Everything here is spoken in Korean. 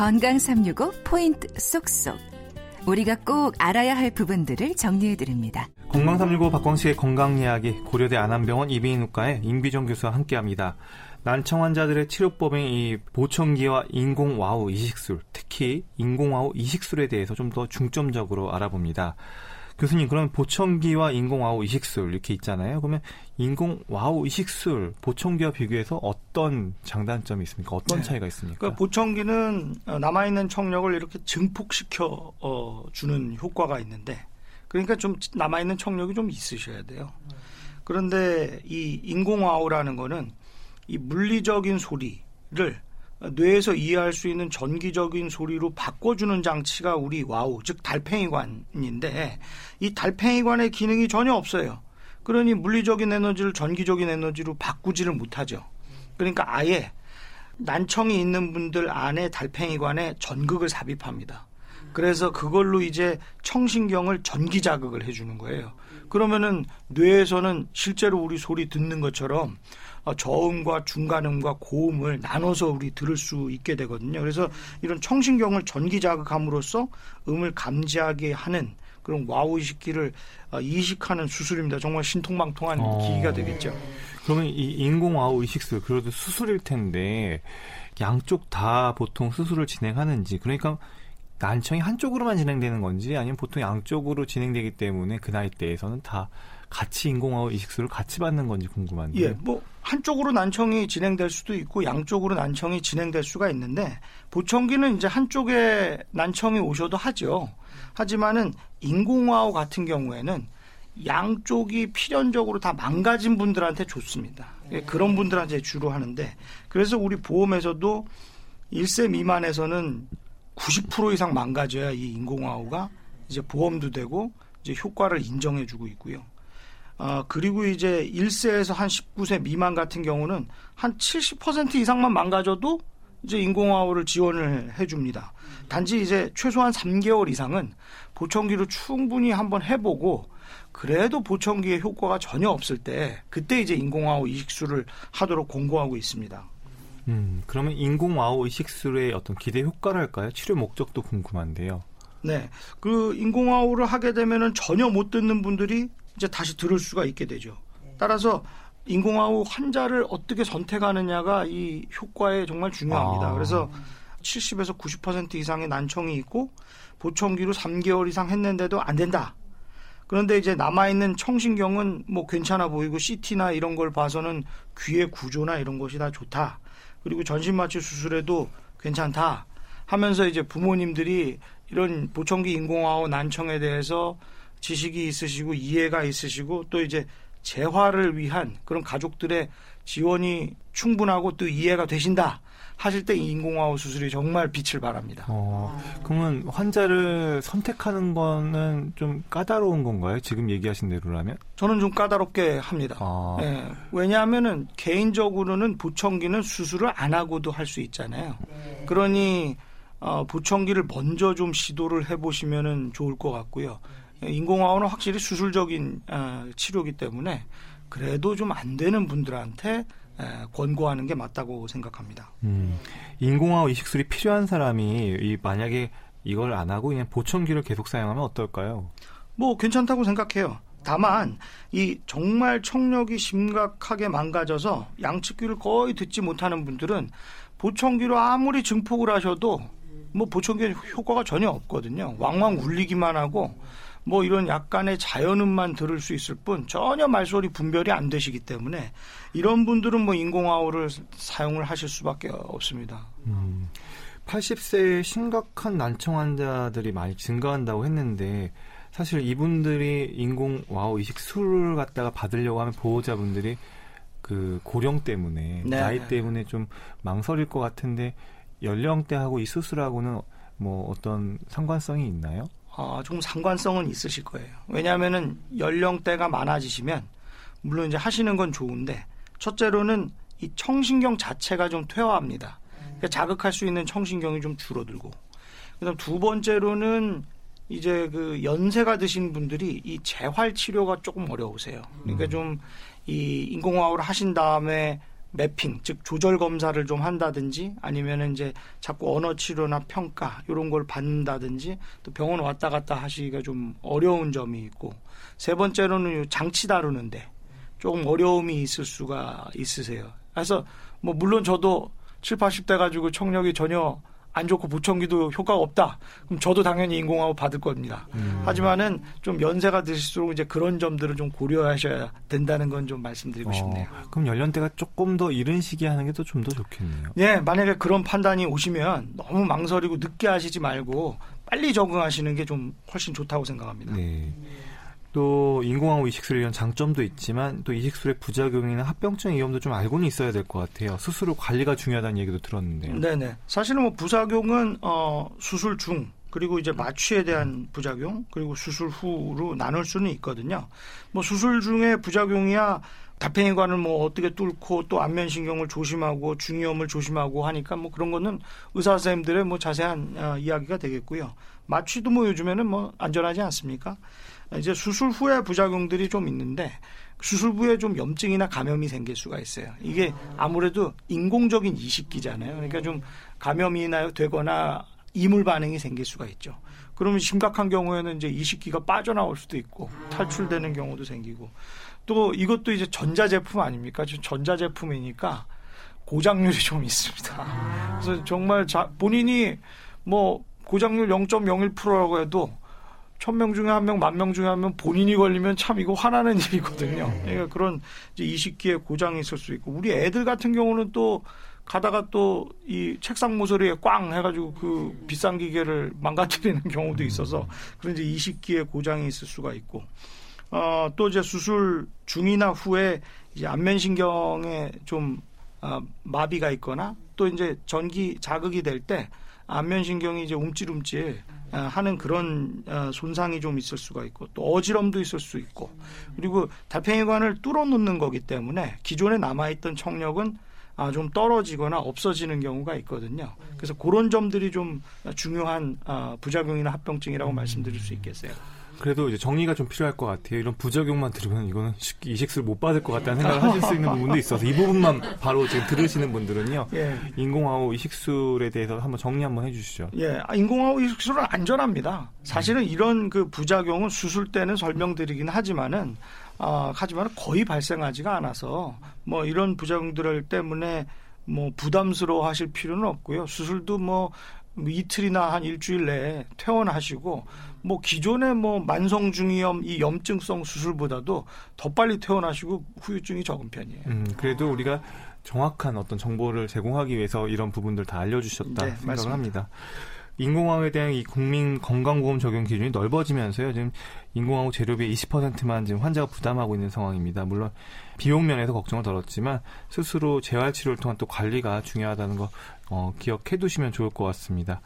건강 365 포인트 쏙쏙. 우리가 꼭 알아야 할 부분들을 정리해 드립니다. 건강 365 박광식의 건강 이야기 고려대 안암병원 이비인후과의 임기정 교수와 함께합니다. 난청 환자들의 치료법인 이 보청기와 인공 와우 이식술, 특히 인공 와우 이식술에 대해서 좀 더 중점적으로 알아봅니다. 교수님, 그럼 보청기와 인공와우 이식술 이렇게 있잖아요. 그러면 인공와우 이식술, 보청기와 비교해서 어떤 장단점이 있습니까? 어떤 네. 차이가 있습니까? 그러니까 보청기는 어, 남아 있는 청력을 이렇게 증폭시켜 어, 주는 효과가 있는데, 그러니까 좀 남아 있는 청력이 좀 있으셔야 돼요. 그런데 이 인공와우라는 거는 이 물리적인 소리를 뇌에서 이해할 수 있는 전기적인 소리로 바꿔주는 장치가 우리 와우, 즉 달팽이관인데 이 달팽이관의 기능이 전혀 없어요. 그러니 물리적인 에너지를 전기적인 에너지로 바꾸지를 못하죠. 그러니까 아예 난청이 있는 분들 안에 달팽이관에 전극을 삽입합니다. 그래서 그걸로 이제 청신경을 전기 자극을 해주는 거예요. 그러면은 뇌에서는 실제로 우리 소리 듣는 것처럼 어, 저음과 중간음과 고음을 나눠서 우리 들을 수 있게 되거든요. 그래서 이런 청신경을 전기 자극함으로써 음을 감지하게 하는 그런 와우 이식기를 어, 이식하는 수술입니다. 정말 신통방통한 어... 기기가 되겠죠. 그러면 이 인공 와우 이식술 그래도 수술일 텐데 양쪽 다 보통 수술을 진행하는지 그러니까 난청이 한쪽으로만 진행되는 건지 아니면 보통 양쪽으로 진행되기 때문에 그 나이대에서는 다 같이 인공와우 이식술을 같이 받는 건지 궁금한데. 예, 뭐 한쪽으로 난청이 진행될 수도 있고 양쪽으로 난청이 진행될 수가 있는데 보청기는 이제 한쪽에 난청이 오셔도 하죠. 하지만은 인공와우 같은 경우에는 양쪽이 필연적으로 다 망가진 분들한테 좋습니다. 예, 그런 분들한테 주로 하는데 그래서 우리 보험에서도 1세 미만에서는 90% 이상 망가져야 이 인공화호가 이제 보험도 되고 이제 효과를 인정해주고 있고요. 어, 그리고 이제 1세에서 한 19세 미만 같은 경우는 한 70% 이상만 망가져도 이제 인공화호를 지원을 해줍니다. 단지 이제 최소한 3개월 이상은 보청기로 충분히 한번 해보고 그래도 보청기의 효과가 전혀 없을 때 그때 이제 인공화호 이식술을 하도록 권고하고 있습니다. 음, 그러면 인공화호 이식술의 어떤 기대 효과랄까요? 치료 목적도 궁금한데요. 네. 그 인공화호를 하게 되면은 전혀 못 듣는 분들이 이제 다시 들을 수가 있게 되죠. 따라서 인공화호 환자를 어떻게 선택하느냐가 이 효과에 정말 중요합니다. 아. 그래서 70에서 90% 이상의 난청이 있고 보청기로 3개월 이상 했는데도 안 된다. 그런데 이제 남아있는 청신경은 뭐 괜찮아 보이고 CT나 이런 걸 봐서는 귀의 구조나 이런 것이 다 좋다. 그리고 전신마취 수술에도 괜찮다. 하면서 이제 부모님들이 이런 보청기 인공화호 난청에 대해서 지식이 있으시고 이해가 있으시고 또 이제 재활을 위한 그런 가족들의 지원이 충분하고 또 이해가 되신다 하실 때 인공화호 수술이 정말 빛을 발합니다. 어, 그러면 환자를 선택하는 거는 좀 까다로운 건가요? 지금 얘기하신 대로라면? 저는 좀 까다롭게 합니다. 아. 네, 왜냐하면은 개인적으로는 보청기는 수술을 안 하고도 할 수 있잖아요. 네. 그러니 어, 보청기를 먼저 좀 시도를 해보시면은 좋을 것 같고요. 인공화호는 확실히 수술적인 어, 치료기 때문에 그래도 좀 안 되는 분들한테 에, 권고하는 게 맞다고 생각합니다. 음, 인공화호 이식술이 필요한 사람이 이 만약에 이걸 안 하고 그냥 보청기를 계속 사용하면 어떨까요? 뭐 괜찮다고 생각해요. 다만 이 정말 청력이 심각하게 망가져서 양측 귀를 거의 듣지 못하는 분들은 보청기로 아무리 증폭을 하셔도 뭐 보청기 효과가 전혀 없거든요. 왕왕 울리기만 하고 뭐 이런 약간의 자연음만 들을 수 있을 뿐 전혀 말소리 분별이 안 되시기 때문에 이런 분들은 뭐 인공와우를 사용을 하실 수밖에 없습니다. 음, 80세에 심각한 난청 환자들이 많이 증가한다고 했는데 사실 이분들이 인공 와우 이식 술을 갖다가 받으려고 하면 보호자분들이 그 고령 때문에 네. 나이 때문에 좀 망설일 것 같은데 연령대하고 이 수술하고는 뭐 어떤 상관성이 있나요? 어, 조금 상관성은 있으실 거예요. 왜냐하면은 연령대가 많아지시면 물론 이제 하시는 건 좋은데 첫째로는 이 청신경 자체가 좀 퇴화합니다. 그러니까 자극할 수 있는 청신경이 좀 줄어들고 그다음 두 번째로는 이제 그 연세가 드신 분들이 이 재활 치료가 조금 어려우세요. 그러니까 좀 이 인공화호를 하신 다음에 매핑, 즉 조절 검사를 좀 한다든지 아니면 이제 자꾸 언어 치료나 평가 이런 걸 받는다든지 또 병원 왔다 갔다 하시기가 좀 어려운 점이 있고 세 번째로는 장치 다루는데 조금 어려움이 있을 수가 있으세요. 그래서 뭐 물론 저도 7, 80대 가지고 청력이 전혀 안 좋고 보청기도 효과가 없다. 그럼 저도 당연히 인공호흡 받을 겁니다. 음. 하지만은 좀 연세가 드실수록 이제 그런 점들을 좀 고려하셔야 된다는 건 좀 말씀드리고 어, 싶네요. 그럼 연령대가 조금 더 이른 시기에 하는 게더좀더 좋겠네요. 예, 만약에 그런 판단이 오시면 너무 망설이고 늦게 하시지 말고 빨리 적응하시는 게 좀 훨씬 좋다고 생각합니다. 네. 또 인공호흡 이식술에 이런 장점도 있지만 또 이식술의 부작용이나 합병증 위험도 좀 알고는 있어야 될 것 같아요. 후 관리가 중요하다는 얘기도 들었는데요. 네네. 사실은 뭐 부작용은 어, 수술 중 그리고 이제 마취에 대한 부작용 그리고 수술 후로 나눌 수는 있거든요. 뭐 수술 중에 부작용이야 다팽이관을 뭐 어떻게 뚫고 또 안면신경을 조심하고 중이염을 조심하고 하니까 뭐 그런 거는 의사 선생님들의 뭐 자세한 어, 이야기가 되겠고요. 마취도 뭐 요즘에는 뭐 안전하지 않습니까? 이제 수술 후에 부작용들이 좀 있는데 수술 후에 좀 염증이나 감염이 생길 수가 있어요. 이게 아무래도 인공적인 이식기잖아요. 그러니까 좀 감염이나 되거나 이물 반응이 생길 수가 있죠. 그러면 심각한 경우에는 이제 이식기가 빠져나올 수도 있고 탈출되는 경우도 생기고 또 이것도 이제 전자제품 아닙니까? 전자제품이니까 고장률이 좀 있습니다. 그래서 정말 자, 본인이 뭐 고장률 0.01%라고 해도 천명 중에 한 명, 만 명 중에 한 명 본인이 걸리면 참 이거 화나는 일이거든요. 네. 그러니까 그런 이제 이식기에 고장이 있을 수 있고 우리 애들 같은 경우는 또 가다가 또 이 책상 모서리에 꽝 해가지고 그 비싼 기계를 망가뜨리는 경우도 있어서 그런 이제 이식기에 고장이 있을 수가 있고 어, 또 이제 수술 중이나 후에 이제 안면신경에 좀 어, 마비가 있거나 또 이제 전기 자극이 될 때 안면신경이 이제 움찔움찔 어, 하는 그런 어, 손상이 좀 있을 수가 있고 또 어지럼도 있을 수 있고 그리고 달팽이관을 뚫어 놓는 거기 때문에 기존에 남아있던 청력은 아, 좀 떨어지거나 없어지는 경우가 있거든요. 그래서 그런 점들이 좀 중요한 아, 부작용이나 합병증이라고 말씀드릴 수 있겠어요. 그래도 이제 정리가 좀 필요할 것 같아요. 이런 부작용만 들으면 이거는 이식술 못 받을 것 같다는 생각을 하실 수 있는 부분도 있어서 이 부분만 바로 지금 들으시는 분들은요. 예. 인공화호 이식술에 대해서 한번 정리 한번 해주시죠. 예, 아, 인공화호 이식술은 안전합니다. 사실은 이런 그 부작용은 수술 때는 설명드리긴 하지만은 아, 하지만 거의 발생하지가 않아서 뭐 이런 부작용들 때문에 뭐 부담스러워 하실 필요는 없고요. 수술도 뭐 이틀이나 한 일주일 내에 퇴원하시고 뭐 기존의 뭐 만성 중이염 이 염증성 수술보다도 더 빨리 퇴원하시고 후유증이 적은 편이에요. 음, 그래도 우리가 정확한 어떤 정보를 제공하기 위해서 이런 부분들 다 알려주셨다 네, 생각을 맞습니다. 합니다. 인공화호에 대한 이 국민 건강보험 적용 기준이 넓어지면서요. 지금 인공화호 재료비의 20%만 지금 환자가 부담하고 있는 상황입니다. 물론 비용 면에서 걱정을 덜었지만 스스로 재활 치료를 통한 또 관리가 중요하다는 거 어, 기억해 두시면 좋을 것 같습니다.